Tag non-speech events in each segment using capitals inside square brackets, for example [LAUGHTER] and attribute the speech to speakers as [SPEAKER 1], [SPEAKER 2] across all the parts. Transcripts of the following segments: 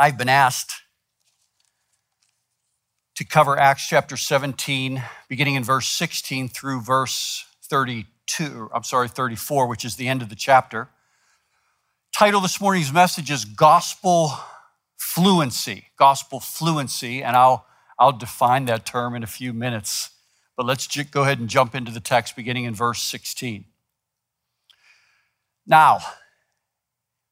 [SPEAKER 1] I've been asked to cover Acts chapter 17, beginning in verse 16 through verse 32, I'm sorry, 34, which is the end of the chapter. Title this morning's message is Gospel Fluency. Gospel Fluency, and I'll, I'll define that term in a few minutes. But let's j- go ahead and jump into the text beginning in verse 16. Now,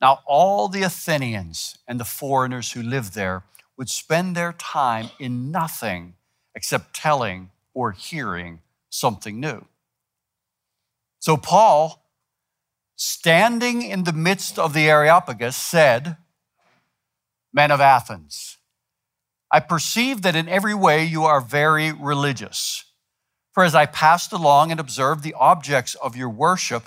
[SPEAKER 1] Now, all the Athenians and the foreigners who lived there would spend their time in nothing except telling or hearing something new. So, Paul, standing in the midst of the Areopagus, said, Men of Athens, I perceive that in every way you are very religious. For as I passed along and observed the objects of your worship,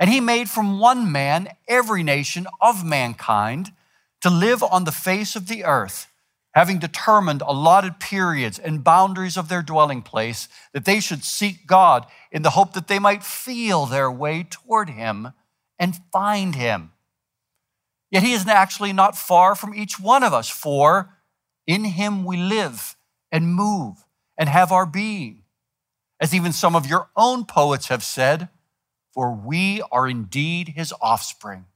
[SPEAKER 1] And he made from one man every nation of mankind to live on the face of the earth having determined allotted periods and boundaries of their dwelling place, that they should seek God in the hope that they might feel their way toward Him and find Him. Yet He is actually not far from each one of us, for in Him we live and move and have our being. As even some of your own poets have said, for we are indeed His offspring.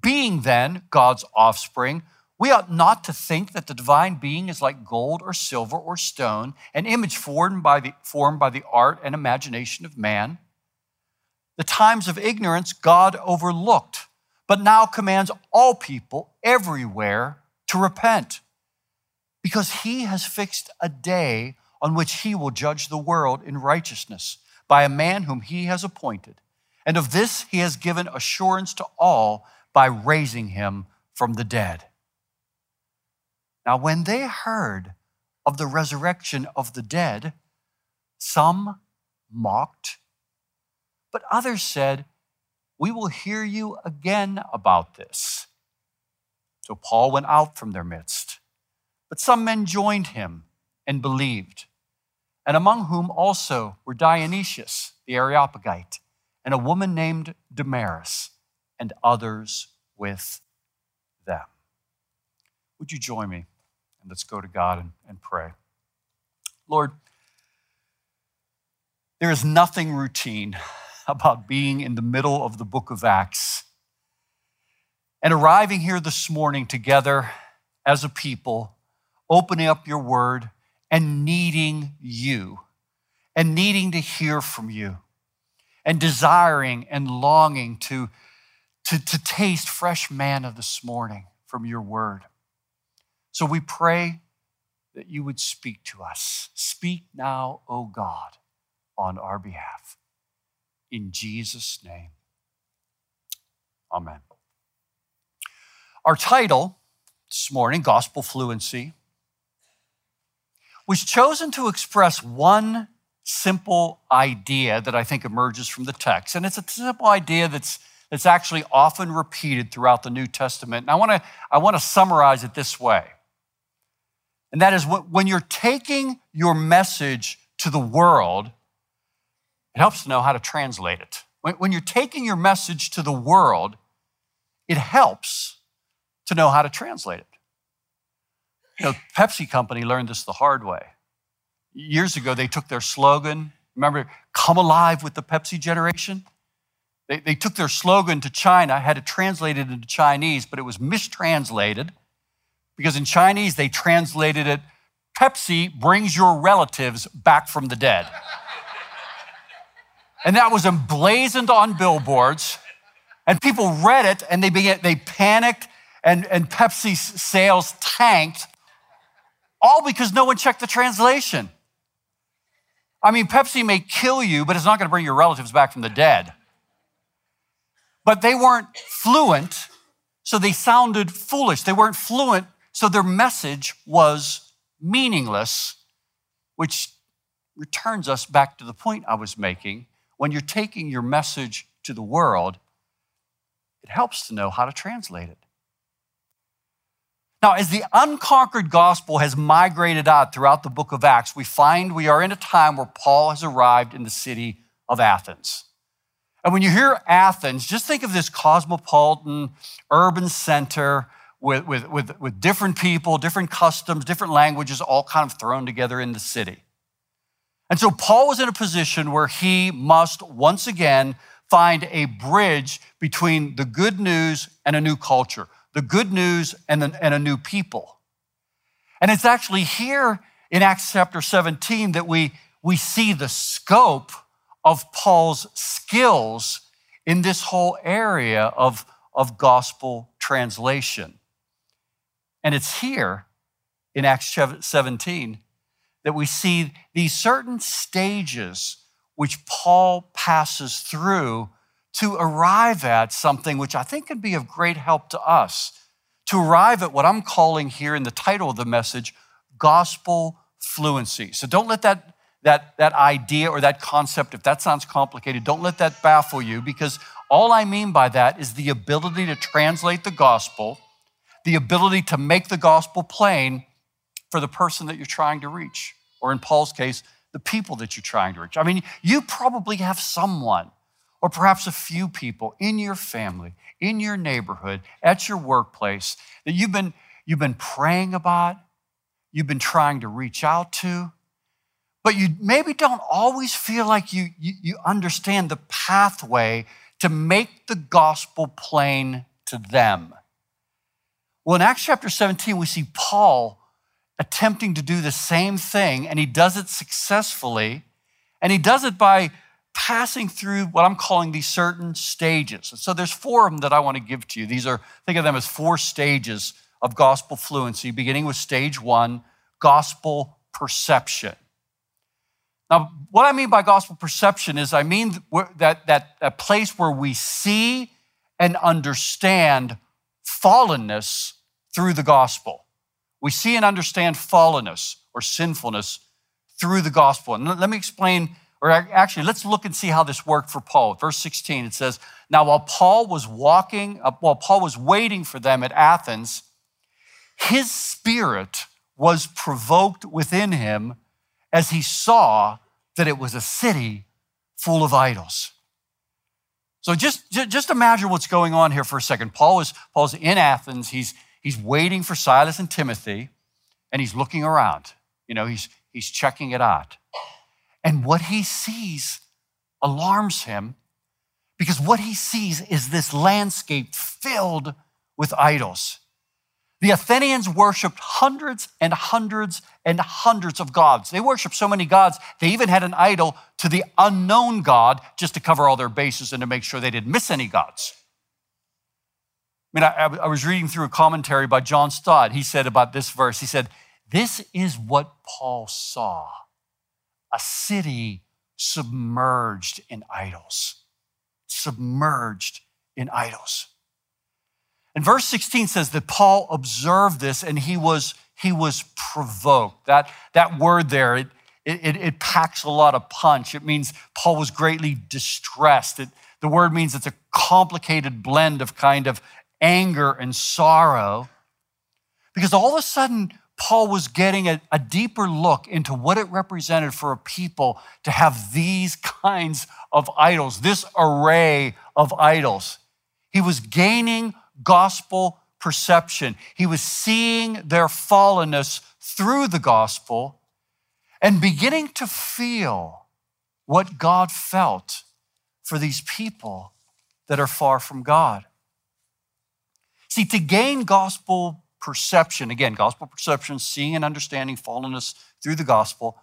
[SPEAKER 1] Being then God's offspring, we ought not to think that the divine being is like gold or silver or stone, an image formed by the, formed by the art and imagination of man. The times of ignorance God overlooked, but now commands all people everywhere to repent, because he has fixed a day on which he will judge the world in righteousness by a man whom he has appointed. And of this he has given assurance to all by raising him from the dead. Now, when they heard of the resurrection of the dead, some mocked, but others said, We will hear you again about this. So Paul went out from their midst. But some men joined him and believed, and among whom also were Dionysius the Areopagite and a woman named Damaris, and others with them. Would you join me? And let's go to God and, and pray. Lord, there is nothing routine [LAUGHS] about being in the middle of the book of Acts and arriving here this morning together as a people, opening up your word and needing you and needing to hear from you and desiring and longing to, to, to taste fresh manna this morning from your word. So we pray that you would speak to us. Speak now, O God, on our behalf. In Jesus' name, amen. Our title this morning, Gospel Fluency, was chosen to express one simple idea that I think emerges from the text. And it's a simple idea that's, that's actually often repeated throughout the New Testament. And I want to I want to summarize it this way And that is when you're taking your message to the world, it helps to know how to translate it. When you're taking your message to the world, it helps to know how to translate it. You know, Pepsi Company learned this the hard way. Years ago, they took their slogan, remember, come alive with the Pepsi generation? They, they took their slogan to China, had it translated into Chinese, but it was mistranslated because in Chinese they translated it Pepsi brings your relatives back from the dead. and that was emblazoned on billboards. And people read it and they began, they panicked and, and Pepsi's sales tanked, all because no one checked the translation. I mean, Pepsi may kill you, but it's not going to bring your relatives back from the dead. But they weren't fluent, so they sounded foolish. They weren't fluent, so their message was meaningless, which returns us back to the point I was making. When you're taking your message to the world, it helps to know how to translate it. Now, as the unconquered gospel has migrated out throughout the book of Acts, we find we are in a time where Paul has arrived in the city of Athens. And when you hear Athens, just think of this cosmopolitan urban center with, with, with, with different people, different customs, different languages, all kind of thrown together in the city. And so Paul was in a position where he must once again find a bridge between the good news and a new culture, the good news and, the, and a new people. And it's actually here in Acts chapter 17 that we, we see the scope of Paul's skills in this whole area of, of gospel translation. And it's here in Acts 17 that we see these certain stages which Paul passes through to arrive at something which I think could be of great help to us. To arrive at what I'm calling here in the title of the message, gospel fluency. So don't let that that, that idea or that concept, if that sounds complicated, don't let that baffle you because all I mean by that is the ability to translate the gospel, the ability to make the gospel plain for the person that you're trying to reach, or in Paul's case, the people that you're trying to reach. I mean, you probably have someone, or perhaps a few people in your family, in your neighborhood, at your workplace that you've been, you've been praying about, you've been trying to reach out to but you maybe don't always feel like you, you, you understand the pathway to make the gospel plain to them. Well, in Acts chapter 17, we see Paul attempting to do the same thing, and he does it successfully. And he does it by passing through what I'm calling these certain stages. And so there's four of them that I want to give to you. These are, think of them as four stages of gospel fluency, beginning with stage one, gospel perception. Now, what I mean by gospel perception is I mean that, that, that place where we see and understand fallenness through the gospel. We see and understand fallenness or sinfulness through the gospel. And let me explain, or actually, let's look and see how this worked for Paul. Verse 16, it says, Now while Paul was walking, while Paul was waiting for them at Athens, his spirit was provoked within him as he saw that it was a city full of idols. So just, just imagine what's going on here for a second. Paul is Paul's in Athens. He's, he's waiting for Silas and Timothy, and he's looking around. You know, he's, he's checking it out. And what he sees alarms him because what he sees is this landscape filled with idols. The Athenians worshiped hundreds and hundreds and hundreds of gods. They worshiped so many gods, they even had an idol to the unknown God just to cover all their bases and to make sure they didn't miss any gods. I mean, I, I was reading through a commentary by John Stott. He said about this verse, he said, This is what Paul saw a city submerged in idols. Submerged in idols. And verse 16 says that Paul observed this and he was, he was provoked. That, that word there, it, it, it packs a lot of punch. It means Paul was greatly distressed. It, the word means it's a complicated blend of kind of anger and sorrow. Because all of a sudden, Paul was getting a, a, deeper look into what it represented for a people to have these kinds of idols, this array of idols. He was gaining gospel perception. He was seeing their fallenness through the gospel and beginning to feel what God felt for these people that are far from God. See, to gain gospel perception, again, gospel perception, seeing and understanding fallenness through the gospel,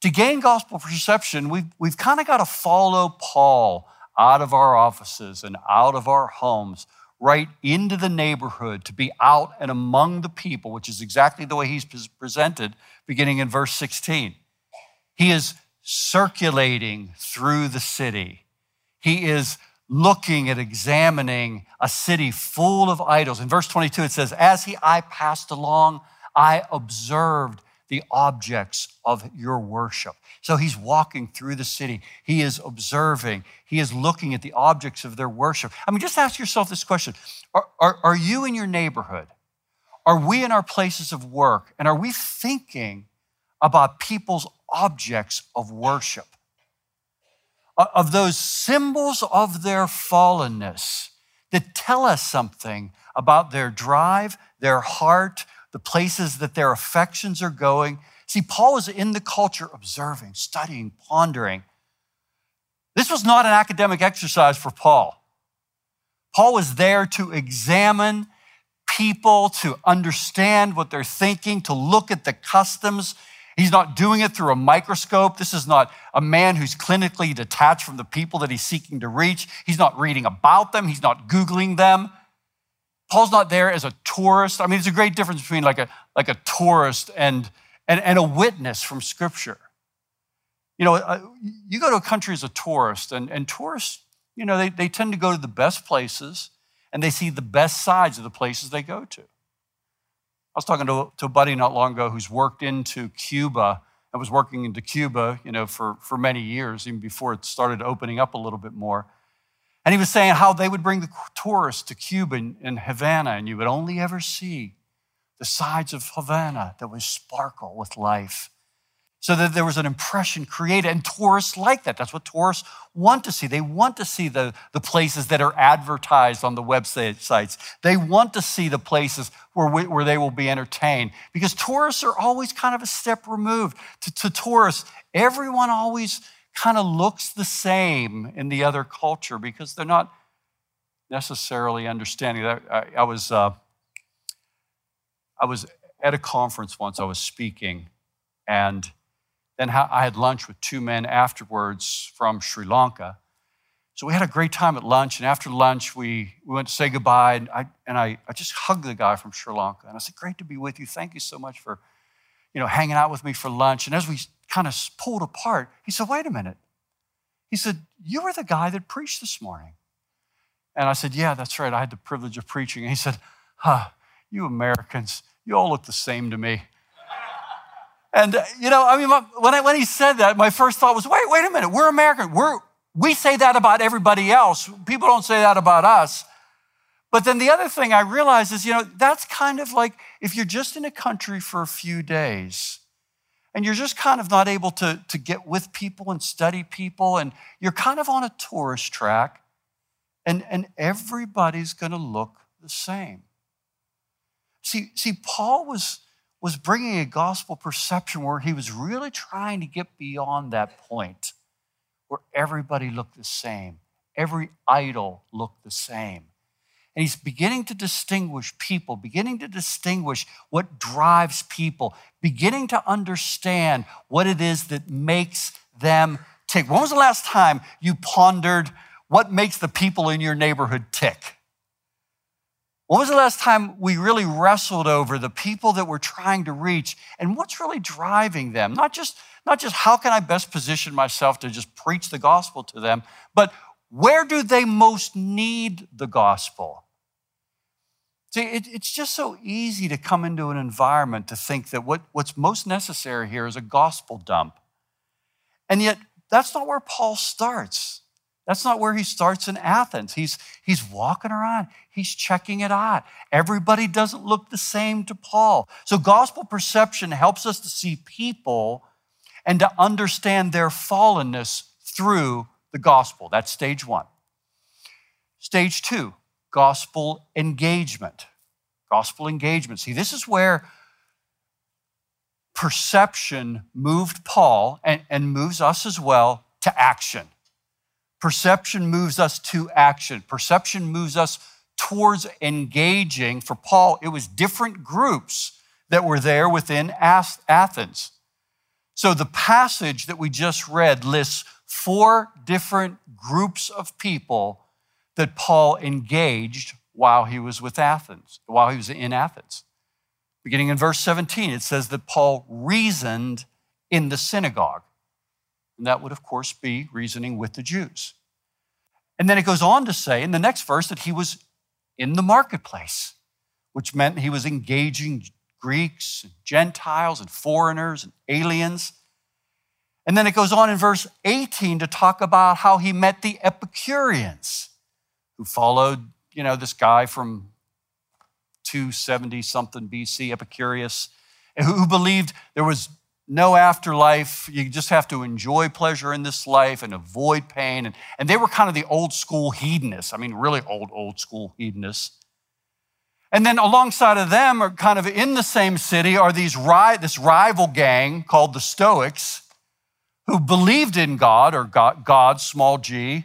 [SPEAKER 1] to gain gospel perception, we've, we've kind of got to follow Paul out of our offices and out of our homes, right into the neighborhood, to be out and among the people, which is exactly the way he's presented beginning in verse 16. He is circulating through the city. He is looking at examining a city full of idols. In verse 22, it says, As he, I passed along, I observed the objects of your worship. So he's walking through the city. He is observing. He is looking at the objects of their worship. I mean, just ask yourself this question Are, are, are you in your neighborhood? Are we in our places of work? And are we thinking about people's objects of worship? Of those symbols of their fallenness that tell us something about their drive, their heart, the places that their affections are going. See, Paul was in the culture observing, studying, pondering. This was not an academic exercise for Paul. Paul was there to examine people, to understand what they're thinking, to look at the customs. He's not doing it through a microscope. This is not a man who's clinically detached from the people that he's seeking to reach. He's not reading about them, he's not Googling them. Paul's not there as a tourist. I mean, there's a great difference between like a, like a tourist and, and, and a witness from Scripture. You know, uh, you go to a country as a tourist, and, and tourists, you know, they, they tend to go to the best places and they see the best sides of the places they go to. I was talking to, to a buddy not long ago who's worked into Cuba and was working into Cuba, you know, for, for many years, even before it started opening up a little bit more. And he was saying how they would bring the tourists to Cuba and Havana, and you would only ever see the sides of Havana that would sparkle with life. So that there was an impression created, and tourists like that. That's what tourists want to see. They want to see the, the places that are advertised on the website sites. They want to see the places where, we, where they will be entertained because tourists are always kind of a step removed. To, to tourists, everyone always kind of looks the same in the other culture because they're not necessarily understanding that. I, I was, uh, I was at a conference once, I was speaking, and then I had lunch with two men afterwards from Sri Lanka. So we had a great time at lunch, and after lunch, we, we went to say goodbye, and, I, and I, I just hugged the guy from Sri Lanka, and I said, great to be with you. Thank you so much for, you know, hanging out with me for lunch. And as we kind of pulled apart. He said, Wait a minute. He said, You were the guy that preached this morning. And I said, Yeah, that's right. I had the privilege of preaching. And he said, Huh, you Americans, you all look the same to me. And, uh, you know, I mean, when, I, when he said that, my first thought was, wait, wait a minute, we're American. We're, we say that about everybody else. People don't say that about us. But then the other thing I realized is, you know, that's kind of like if you're just in a country for a few days and you're just kind of not able to, to get with people and study people, and you're kind of on a tourist track, and, and everybody's going to look the same. See, see Paul was, was bringing a gospel perception where he was really trying to get beyond that point where everybody looked the same, every idol looked the same. And he's beginning to distinguish people, beginning to distinguish what drives people, beginning to understand what it is that makes them tick. When was the last time you pondered what makes the people in your neighborhood tick? When was the last time we really wrestled over the people that we're trying to reach and what's really driving them? Not just, not just how can I best position myself to just preach the gospel to them, but where do they most need the gospel? See, it, it's just so easy to come into an environment to think that what, what's most necessary here is a gospel dump. And yet, that's not where Paul starts. That's not where he starts in Athens. He's, he's walking around, he's checking it out. Everybody doesn't look the same to Paul. So, gospel perception helps us to see people and to understand their fallenness through the gospel. That's stage one. Stage two, gospel engagement. Gospel engagement. See, this is where perception moved Paul and, and moves us as well to action. Perception moves us to action. Perception moves us towards engaging. For Paul, it was different groups that were there within Athens. So the passage that we just read lists four different groups of people that Paul engaged while he was with Athens, while he was in Athens. Beginning in verse 17, it says that Paul reasoned in the synagogue. And that would, of course, be reasoning with the Jews. And then it goes on to say in the next verse that he was in the marketplace, which meant he was engaging Greeks, and Gentiles, and foreigners, and aliens. And then it goes on in verse 18 to talk about how he met the Epicureans who followed, you know, this guy from 270 something BC, Epicurus, who believed there was no afterlife. You just have to enjoy pleasure in this life and avoid pain. And, and they were kind of the old school hedonists. I mean, really old, old school hedonists. And then alongside of them, or kind of in the same city, are these this rival gang called the Stoics, who believed in God or God, God, small g,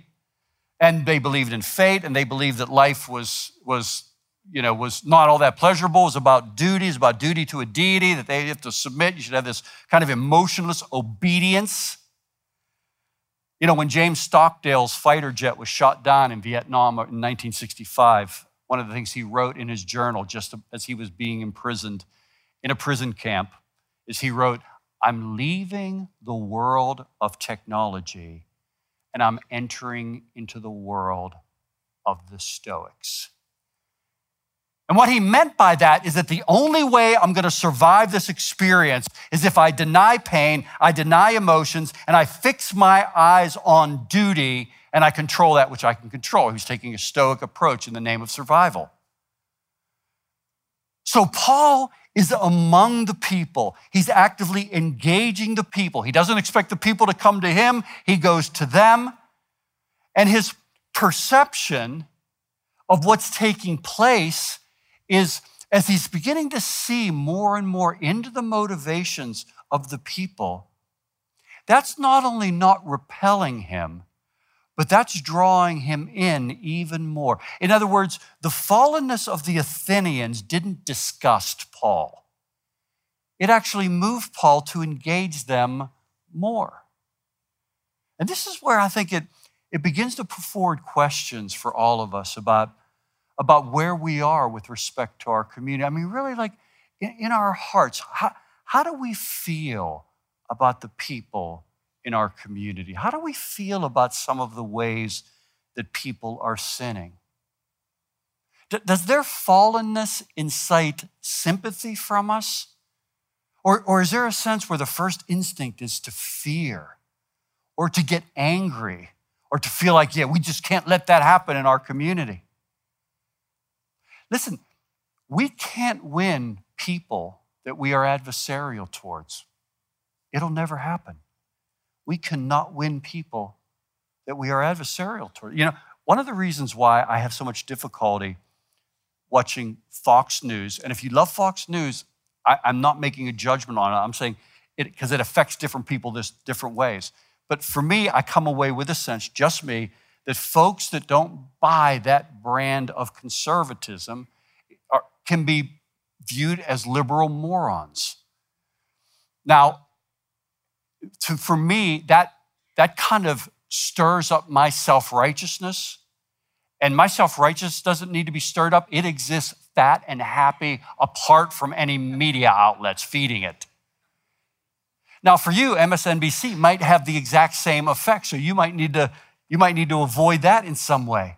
[SPEAKER 1] and they believed in fate, and they believed that life was was you know, was not all that pleasurable. It was about duties, about duty to a deity, that they have to submit. You should have this kind of emotionless obedience. You know, when James Stockdale's fighter jet was shot down in Vietnam in 1965, one of the things he wrote in his journal, just as he was being imprisoned in a prison camp, is he wrote, I'm leaving the world of technology and I'm entering into the world of the Stoics. And what he meant by that is that the only way I'm going to survive this experience is if I deny pain, I deny emotions, and I fix my eyes on duty and I control that which I can control. He's taking a stoic approach in the name of survival. So Paul is among the people. He's actively engaging the people. He doesn't expect the people to come to him, he goes to them. And his perception of what's taking place is as he's beginning to see more and more into the motivations of the people, that's not only not repelling him, but that's drawing him in even more. In other words, the fallenness of the Athenians didn't disgust Paul. It actually moved Paul to engage them more. And this is where I think it, it begins to put forward questions for all of us about about where we are with respect to our community. I mean, really, like in, in our hearts, how, how do we feel about the people in our community? How do we feel about some of the ways that people are sinning? Does their fallenness incite sympathy from us? Or, or is there a sense where the first instinct is to fear or to get angry or to feel like, yeah, we just can't let that happen in our community? Listen, we can't win people that we are adversarial towards. It'll never happen. We cannot win people that we are adversarial towards. You know, one of the reasons why I have so much difficulty watching Fox News, and if you love Fox News, I, am not making a judgment on it. I'm saying it because it affects different people this different ways. But for me, I come away with a sense, just me, that folks that don't buy that brand of conservatism are, can be viewed as liberal morons. Now, to, for me, that, that kind of stirs up my self righteousness. And my self righteousness doesn't need to be stirred up, it exists fat and happy apart from any media outlets feeding it. Now, for you, MSNBC might have the exact same effect, so you might need to you might need to avoid that in some way.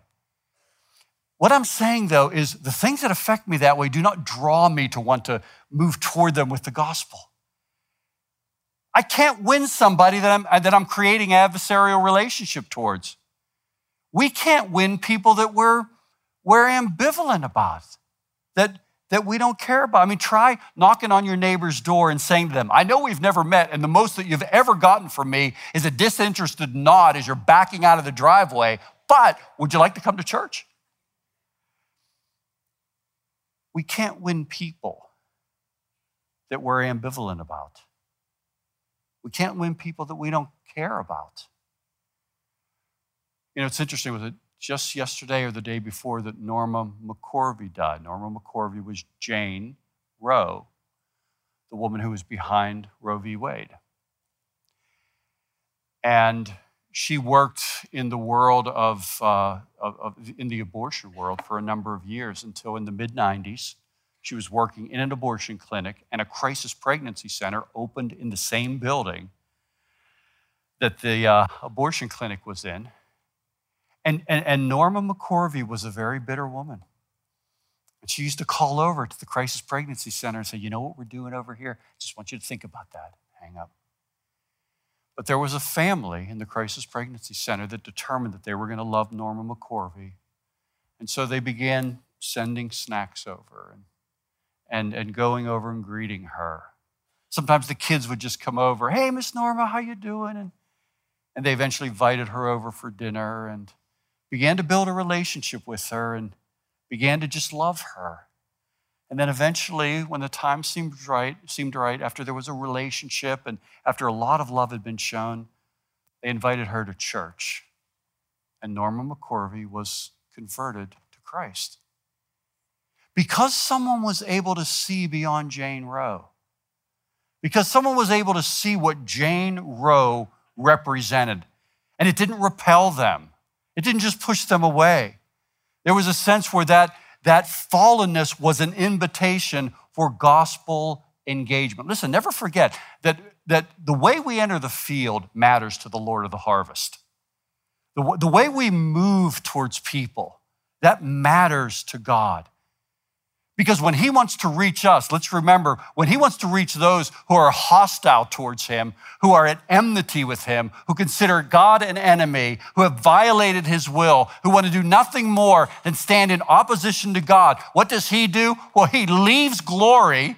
[SPEAKER 1] What I'm saying, though, is the things that affect me that way do not draw me to want to move toward them with the gospel. I can't win somebody that I'm, that I'm creating adversarial relationship towards. We can't win people that we're, we're ambivalent about, that, that we don't care about. I mean, try knocking on your neighbor's door and saying to them, I know we've never met, and the most that you've ever gotten from me is a disinterested nod as you're backing out of the driveway, but would you like to come to church? We can't win people that we're ambivalent about. We can't win people that we don't care about. You know, it's interesting, it just yesterday or the day before that Norma McCorvey died? Norma McCorvey was Jane Roe, the woman who was behind Roe v. Wade. And she worked in the world of, uh, of, of, in the abortion world for a number of years until in the mid 90s she was working in an abortion clinic and a crisis pregnancy center opened in the same building that the uh, abortion clinic was in and, and, and Norma McCorvey was a very bitter woman. And she used to call over to the crisis pregnancy center and say, You know what we're doing over here? Just want you to think about that. Hang up. But there was a family in the crisis pregnancy center that determined that they were going to love Norma McCorvey. And so they began sending snacks over and, and, and going over and greeting her. Sometimes the kids would just come over, hey, Miss Norma, how you doing? And, and they eventually invited her over for dinner. And began to build a relationship with her and began to just love her. And then eventually, when the time seemed right, seemed right, after there was a relationship and after a lot of love had been shown, they invited her to church. And Norma McCorvey was converted to Christ. Because someone was able to see beyond Jane Roe, because someone was able to see what Jane Roe represented, and it didn't repel them. It didn't just push them away. There was a sense where that, that fallenness was an invitation for gospel engagement. Listen, never forget that, that the way we enter the field matters to the Lord of the harvest. The, the way we move towards people, that matters to God. Because when he wants to reach us, let's remember, when he wants to reach those who are hostile towards him, who are at enmity with him, who consider God an enemy, who have violated his will, who want to do nothing more than stand in opposition to God, what does he do? Well, he leaves glory.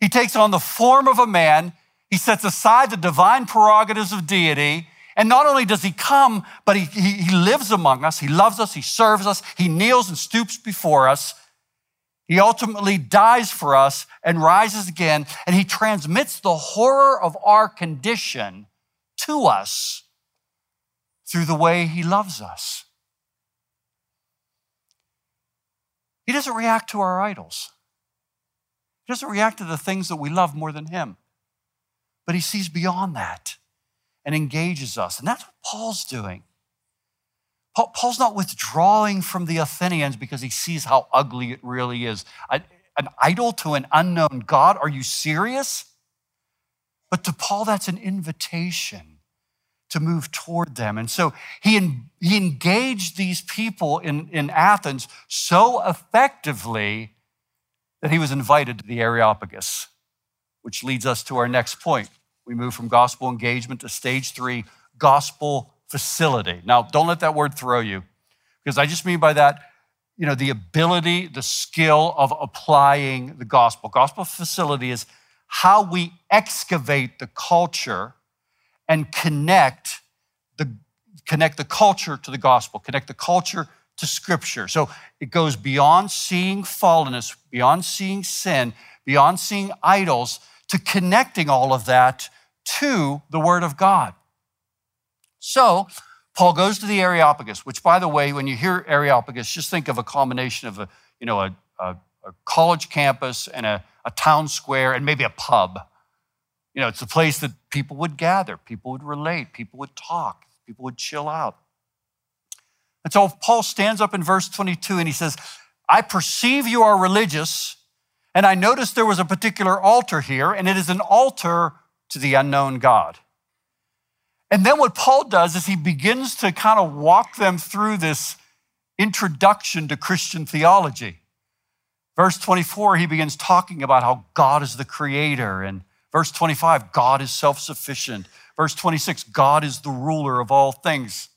[SPEAKER 1] He takes on the form of a man. He sets aside the divine prerogatives of deity. And not only does he come, but he, he, he lives among us. He loves us. He serves us. He kneels and stoops before us. He ultimately dies for us and rises again, and he transmits the horror of our condition to us through the way he loves us. He doesn't react to our idols. He doesn't react to the things that we love more than him. But he sees beyond that and engages us. And that's what Paul's doing. Paul's not withdrawing from the Athenians because he sees how ugly it really is. An idol to an unknown God? Are you serious? But to Paul, that's an invitation to move toward them. And so he, he engaged these people in, in Athens so effectively that he was invited to the Areopagus, which leads us to our next point. We move from gospel engagement to stage three, gospel facility. Now, don't let that word throw you, because I just mean by that, you know, the ability, the skill of applying the gospel. Gospel facility is how we excavate the culture and connect the connect the culture to the gospel, connect the culture to scripture. So it goes beyond seeing fallenness, beyond seeing sin, beyond seeing idols, to connecting all of that to the word of God. So, Paul goes to the Areopagus, which, by the way, when you hear Areopagus, just think of a combination of a, you know, a, a, a college campus and a, a town square and maybe a pub. You know, it's a place that people would gather, people would relate, people would talk, people would chill out. And so Paul stands up in verse 22 and he says, I perceive you are religious, and I noticed there was a particular altar here, and it is an altar to the unknown God. And then what Paul does is he begins to kind of walk them through this introduction to Christian theology. Verse 24, he begins talking about how God is the creator. And verse 25, God is self sufficient. Verse 26, God is the ruler of all things.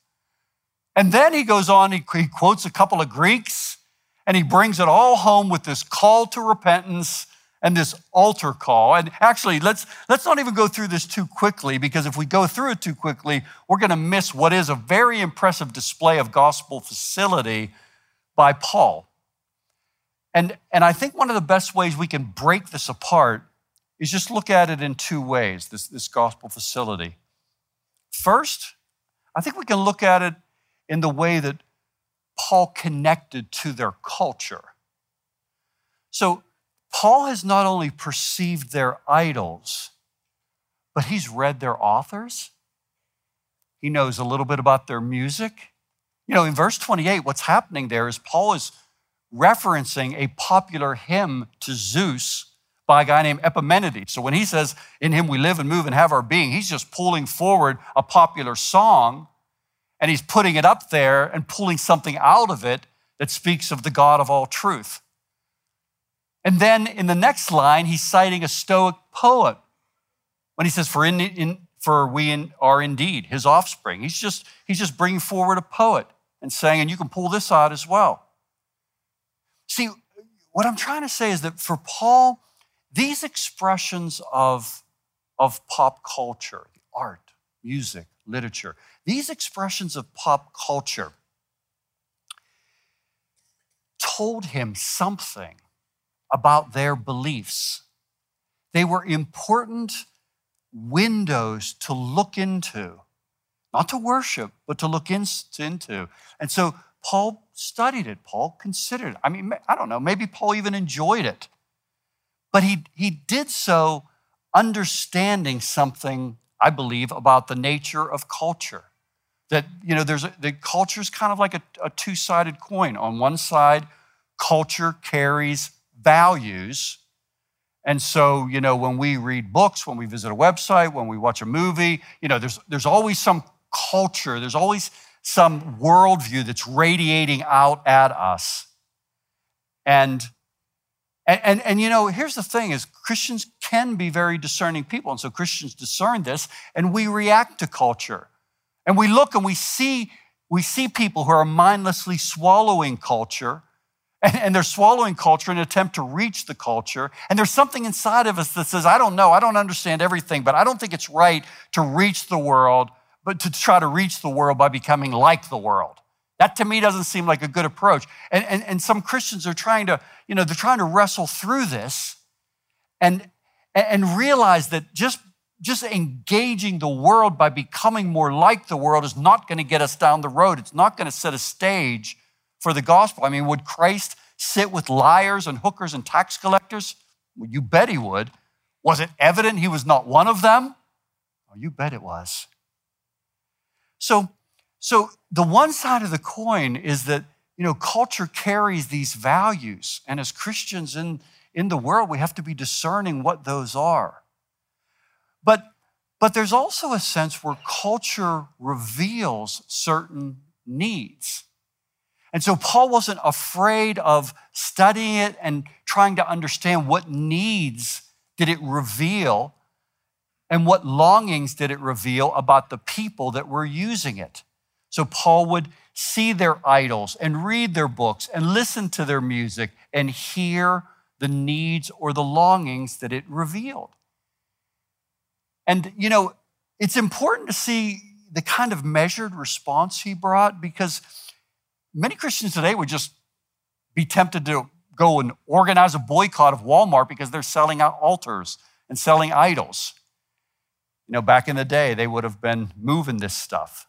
[SPEAKER 1] And then he goes on, he, he quotes a couple of Greeks, and he brings it all home with this call to repentance and this altar call. And actually, let's, let's not even go through this too quickly because if we go through it too quickly, we're going to miss what is a very impressive display of gospel facility by Paul. And, and I think one of the best ways we can break this apart is just look at it in two ways this, this gospel facility. First, I think we can look at it in the way that Paul connected to their culture. So, Paul has not only perceived their idols, but he's read their authors. He knows a little bit about their music. You know, in verse 28, what's happening there is Paul is referencing a popular hymn to Zeus by a guy named Epimenides. So when he says, In him we live and move and have our being, he's just pulling forward a popular song and he's putting it up there and pulling something out of it that speaks of the God of all truth. And then in the next line, he's citing a Stoic poet when he says, For, in, in, for we in, are indeed his offspring. He's just, he's just bringing forward a poet and saying, and you can pull this out as well. See, what I'm trying to say is that for Paul, these expressions of, of pop culture, art, music, literature, these expressions of pop culture told him something about their beliefs. They were important windows to look into, not to worship, but to look into. And so Paul studied it, Paul considered it. I mean, I don't know, maybe Paul even enjoyed it. But he, he did so understanding something, I believe, about the nature of culture. That, you know, there's a, the culture's kind of like a, a two sided coin. On one side, culture carries values. And so, you know, when we read books, when we visit a website, when we watch a movie, you know, there's, there's always some culture, there's always some worldview that's radiating out at us. And, and, and, and, you know, here's the thing is Christians can be very discerning people. And so Christians discern this and we react to culture. And we look and we see, we see people who are mindlessly swallowing culture and, they're swallowing culture in an attempt to reach the culture. And there's something inside of us that says, I don't know, I don't understand everything, but I don't think it's right to reach the world, but to try to reach the world by becoming like the world. That to me doesn't seem like a good approach. And, and, and some Christians are trying to, you know, they're trying to wrestle through this and, and realize that just, just engaging the world by becoming more like the world is not going to get us down the road. It's not going to set a stage for the gospel. I mean, would Christ sit with liars and hookers and tax collectors? Well, you bet he would. Was it evident he was not one of them? Oh, you bet it was. So, so the one side of the coin is that you know culture carries these values, and as Christians in, in the world, we have to be discerning what those are. But but there's also a sense where culture reveals certain needs. And so Paul wasn't afraid of studying it and trying to understand what needs did it reveal and what longings did it reveal about the people that were using it. So Paul would see their idols and read their books and listen to their music and hear the needs or the longings that it revealed. And, you know, it's important to see the kind of measured response he brought because many Christians today would just be tempted to go and organize a boycott of Walmart because they're selling out altars and selling idols. You know, back in the day, they would have been moving this stuff.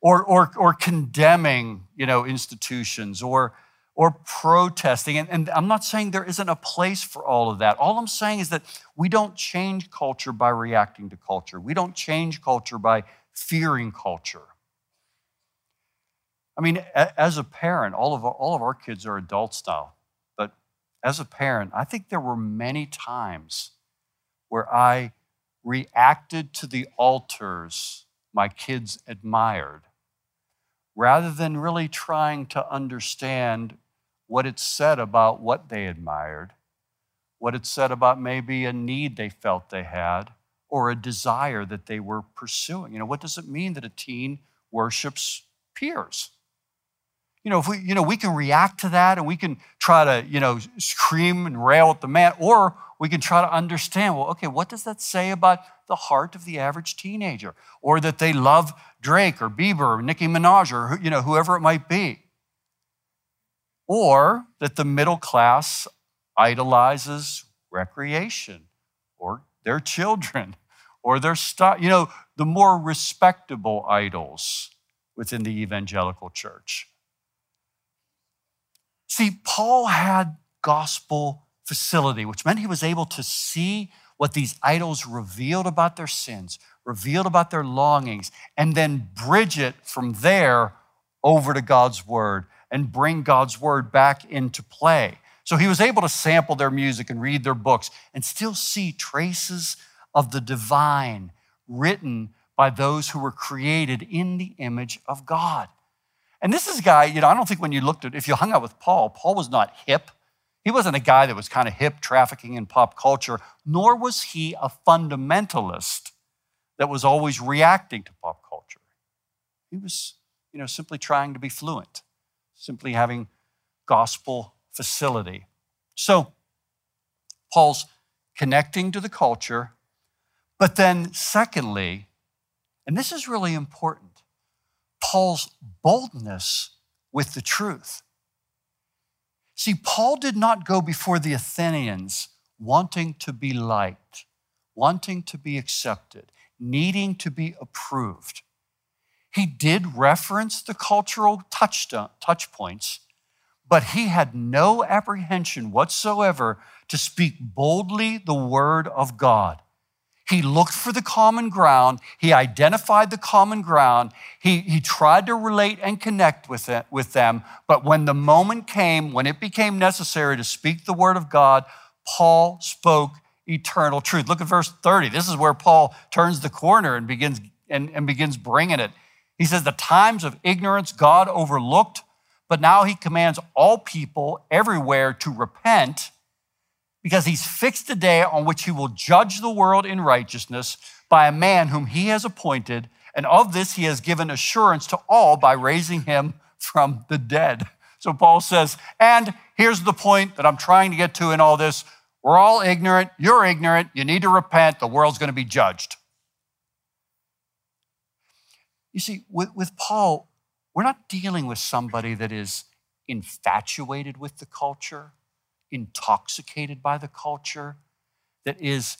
[SPEAKER 1] Or, or, or condemning, you know, institutions or, or protesting. And, and I'm not saying there isn't a place for all of that. All I'm saying is that we don't change culture by reacting to culture. We don't change culture by fearing culture. I mean, as a parent, all of, our, all of our kids are adults now, but as a parent, I think there were many times where I reacted to the altars my kids admired rather than really trying to understand what it said about what they admired, what it said about maybe a need they felt they had, or a desire that they were pursuing. You know, what does it mean that a teen worships peers. You know, if we, you know, we can react to that and we can try to, you know, scream and rail at the man, or we can try to understand, well, okay, what does that say about the heart of the average teenager? Or that they love Drake or Bieber or Nicki Minaj or, you know, whoever it might be. Or that the middle class idolizes recreation or their children [LAUGHS] or their stuff, you know, the more respectable idols within the evangelical church. See, Paul had gospel facility, which meant he was able to see what these idols revealed about their sins, revealed about their longings, and then bridge it from there over to God's word and bring God's word back into play. So he was able to sample their music and read their books and still see traces of the divine written by those who were created in the image of God. And this is a guy, you know, I don't think when you looked at, if you hung out with Paul, Paul was not hip. He wasn't a guy that was kind of hip trafficking in pop culture, nor was he a fundamentalist that was always reacting to pop culture. He was, you know, simply trying to be fluent, simply having gospel facility. So, Paul's connecting to the culture, but then, secondly, and this is really important, Paul's boldness with the truth. See, Paul did not go before the Athenians wanting to be liked, wanting to be accepted, needing to be approved. He did reference the cultural touchstone, touch points, but he had no apprehension whatsoever to speak boldly the word of God. He looked for the common ground. He identified the common ground. He, he tried to relate and connect with, it, with them. But when the moment came, when it became necessary to speak the word of God, Paul spoke eternal truth. Look at verse 30. This is where Paul turns the corner and begins, and, and begins bringing it. He says, The times of ignorance God overlooked, but now he commands all people everywhere to repent because he's fixed a day on which he will judge the world in righteousness by a man whom he has appointed. And of this he has given assurance to all by raising him from the dead. So Paul says, and here's the point that I'm trying to get to in all this. We're all ignorant. You're ignorant. You need to repent. The world's going to be judged. You see, with, with Paul, we're not dealing with somebody that is infatuated with the culture intoxicated by the culture, that is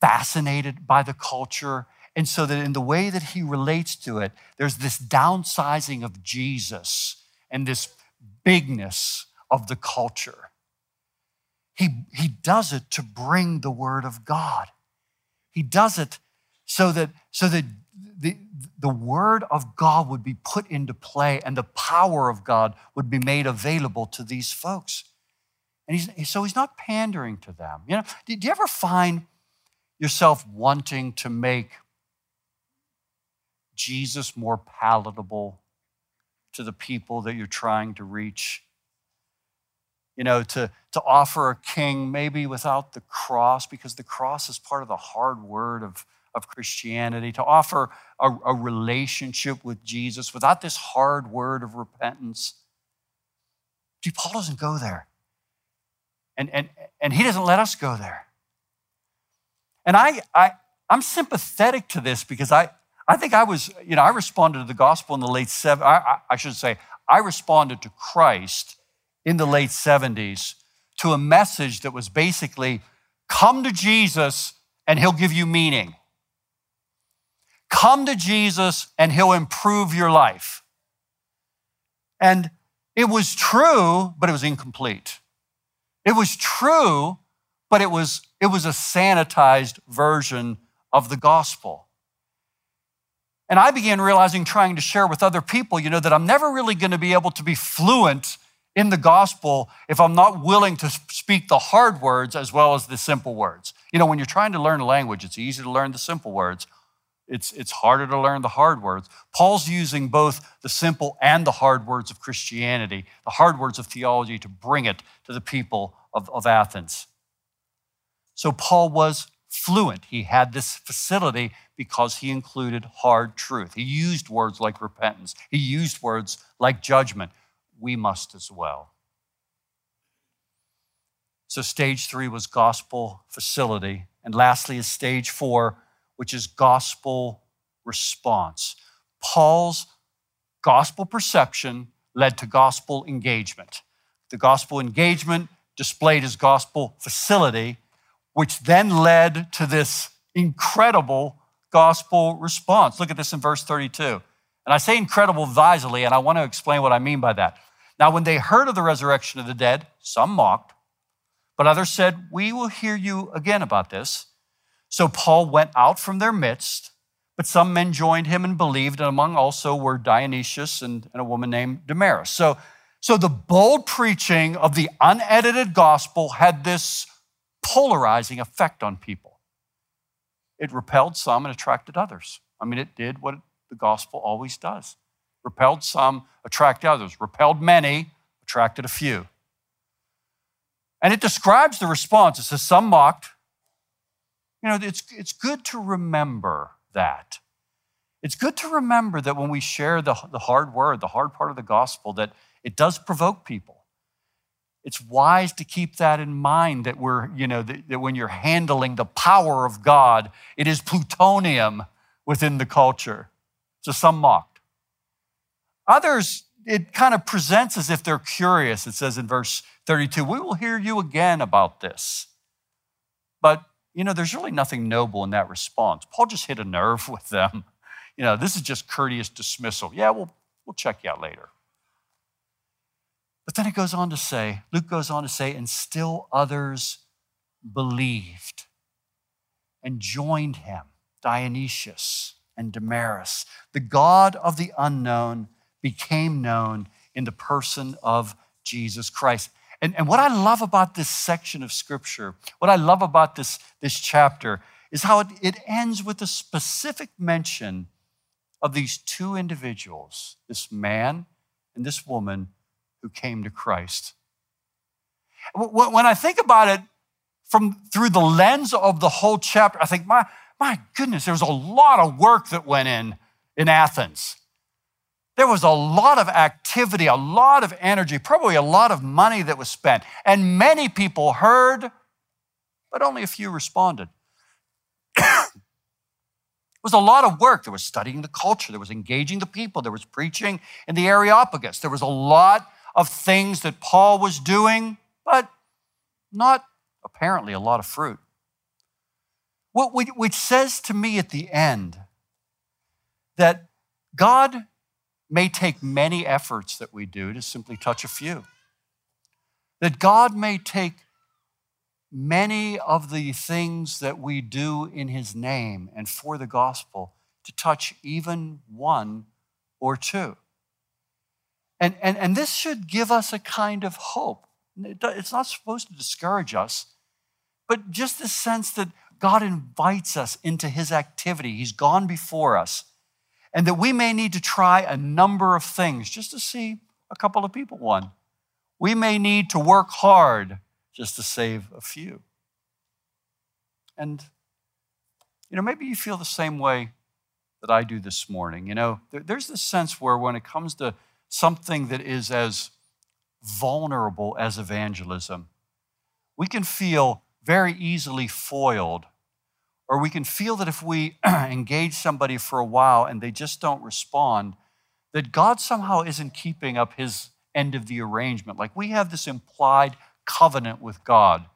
[SPEAKER 1] fascinated by the culture. And so that in the way that he relates to it, there's this downsizing of Jesus and this bigness of the culture. He, he does it to bring the word of God. He does it so that, so that the, the word of God would be put into play and the power of God would be made available to these folks. And he's, so he's not pandering to them. You know, do you ever find yourself wanting to make Jesus more palatable to the people that you're trying to reach? You know, to, to offer a king maybe without the cross, because the cross is part of the hard word of, of Christianity, to offer a, a relationship with Jesus without this hard word of repentance. See, Paul doesn't go there. And, and, and he doesn't let us go there. And I, I, I'm sympathetic to this because I, I think I was, you know, I responded to the gospel in the late 70s. I, I should say, I responded to Christ in the late 70s to a message that was basically come to Jesus and he'll give you meaning. Come to Jesus and he'll improve your life. And it was true, but it was incomplete. It was true, but it was, it was a sanitized version of the gospel. And I began realizing, trying to share with other people, you know, that I'm never really going to be able to be fluent in the gospel if I'm not willing to speak the hard words as well as the simple words. You know, when you're trying to learn a language, it's easy to learn the simple words. It's, it's harder to learn the hard words. Paul's using both the simple and the hard words of Christianity, the hard words of theology, to bring it to the people of, of Athens. So Paul was fluent. He had this facility because he included hard truth. He used words like repentance, he used words like judgment. We must as well. So, stage three was gospel facility. And lastly, is stage four, which is gospel response. Paul's gospel perception led to gospel engagement. The gospel engagement displayed his gospel facility, which then led to this incredible gospel response. Look at this in verse 32. And I say incredible visibly, and I want to explain what I mean by that. Now, when they heard of the resurrection of the dead, some mocked, but others said, We will hear you again about this. So Paul went out from their midst, but some men joined him and believed, and among also were Dionysius and, and a woman named Damaris. So, so the bold preaching of the unedited gospel had this polarizing effect on people. It repelled some and attracted others. I mean, it did what the gospel always does repelled some, attracted others, repelled many, attracted a few. And it describes the response. It says, Some mocked. You know, it's, it's good to remember that. It's good to remember that when we share the, the hard word, the hard part of the gospel, that it does provoke people. It's wise to keep that in mind that we're, you know, that, that when you're handling the power of God, it is plutonium within the culture. So some mocked. Others, it kind of presents as if they're curious. It says in verse 32, we will hear you again about this. You know, there's really nothing noble in that response. Paul just hit a nerve [LAUGHS] with them. You know, this is just courteous dismissal. Yeah, we'll, we'll check you out later. But then it goes on to say, Luke goes on to say, and still others believed and joined him, Dionysius and Damaris. The God of the unknown became known in the person of Jesus Christ. And, and what I love about this section of scripture, what I love about this, this chapter, is how it, it ends with a specific mention of these two individuals, this man and this woman who came to Christ. When I think about it from through the lens of the whole chapter, I think, my, my goodness, there's a lot of work that went in in Athens. There was a lot of activity, a lot of energy, probably a lot of money that was spent. And many people heard, but only a few responded. [COUGHS] it was a lot of work. There was studying the culture, there was engaging the people, there was preaching in the Areopagus. There was a lot of things that Paul was doing, but not apparently a lot of fruit. What, Which says to me at the end that God may take many efforts that we do to simply touch a few. That God may take many of the things that we do in His name and for the gospel to touch even one or two. And, and, and this should give us a kind of hope. It's not supposed to discourage us, but just the sense that God invites us into His activity. He's gone before us and that we may need to try a number of things just to see a couple of people won. We may need to work hard just to save a few. And, you know, maybe you feel the same way that I do this morning. You know, there's this sense where when it comes to something that is as vulnerable as evangelism, we can feel very easily foiled or we can feel that if we [CLEARS THROAT] engage somebody for a while and they just don't respond, that God somehow isn't keeping up his end of the arrangement. Like we have this implied covenant with God.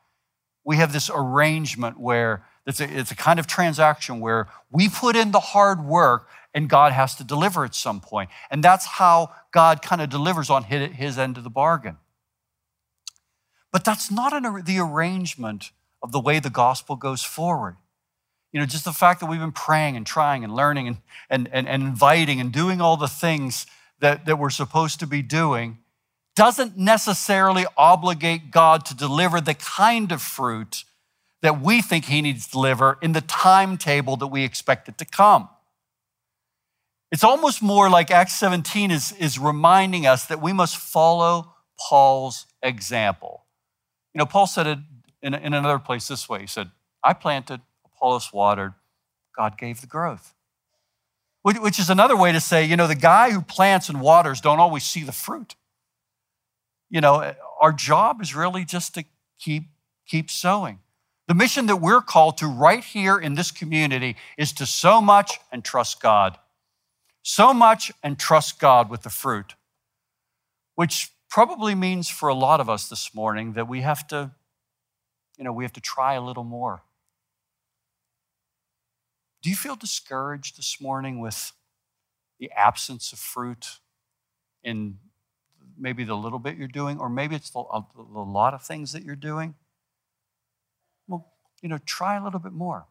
[SPEAKER 1] We have this arrangement where it's a, it's a kind of transaction where we put in the hard work and God has to deliver at some point. And that's how God kind of delivers on his, his end of the bargain. But that's not an, the arrangement of the way the gospel goes forward. You know, just the fact that we've been praying and trying and learning and, and, and, and inviting and doing all the things that, that we're supposed to be doing doesn't necessarily obligate God to deliver the kind of fruit that we think He needs to deliver in the timetable that we expect it to come. It's almost more like Acts 17 is, is reminding us that we must follow Paul's example. You know, Paul said it in, in another place this way He said, I planted, Apollos watered, God gave the growth. Which is another way to say, you know, the guy who plants and waters don't always see the fruit. You know, our job is really just to keep, keep sowing. The mission that we're called to right here in this community is to sow much and trust God. Sow much and trust God with the fruit, which probably means for a lot of us this morning that we have to, you know, we have to try a little more. Do you feel discouraged this morning with the absence of fruit in maybe the little bit you're doing, or maybe it's the, the lot of things that you're doing? Well, you know, try a little bit more.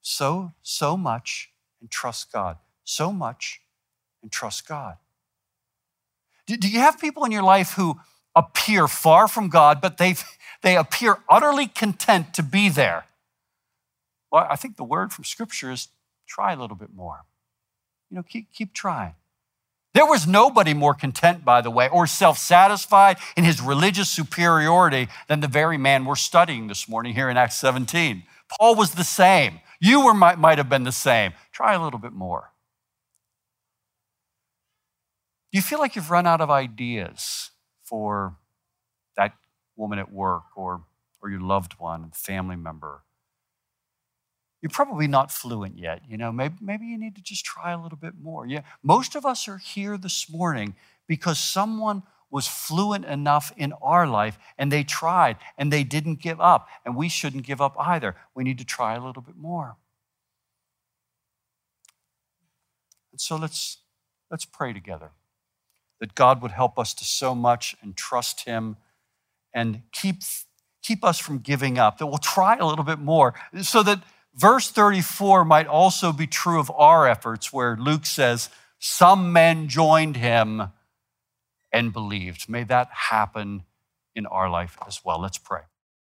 [SPEAKER 1] So, sow much and trust God. Sow much and trust God. Do, do you have people in your life who appear far from God, but they they appear utterly content to be there? Well, I think the word from Scripture is try a little bit more. You know, keep, keep trying. There was nobody more content, by the way, or self satisfied in his religious superiority than the very man we're studying this morning here in Acts 17. Paul was the same. You were, might, might have been the same. Try a little bit more. Do you feel like you've run out of ideas for that woman at work or, or your loved one, family member? You're probably not fluent yet. You know, maybe, maybe you need to just try a little bit more. Yeah, most of us are here this morning because someone was fluent enough in our life and they tried and they didn't give up. And we shouldn't give up either. We need to try a little bit more. And so let's, let's pray together that God would help us to sow much and trust Him and keep, keep us from giving up, that we'll try a little bit more so that Verse 34 might also be true of our efforts, where Luke says, Some men joined him and believed. May that happen in our life as well. Let's pray.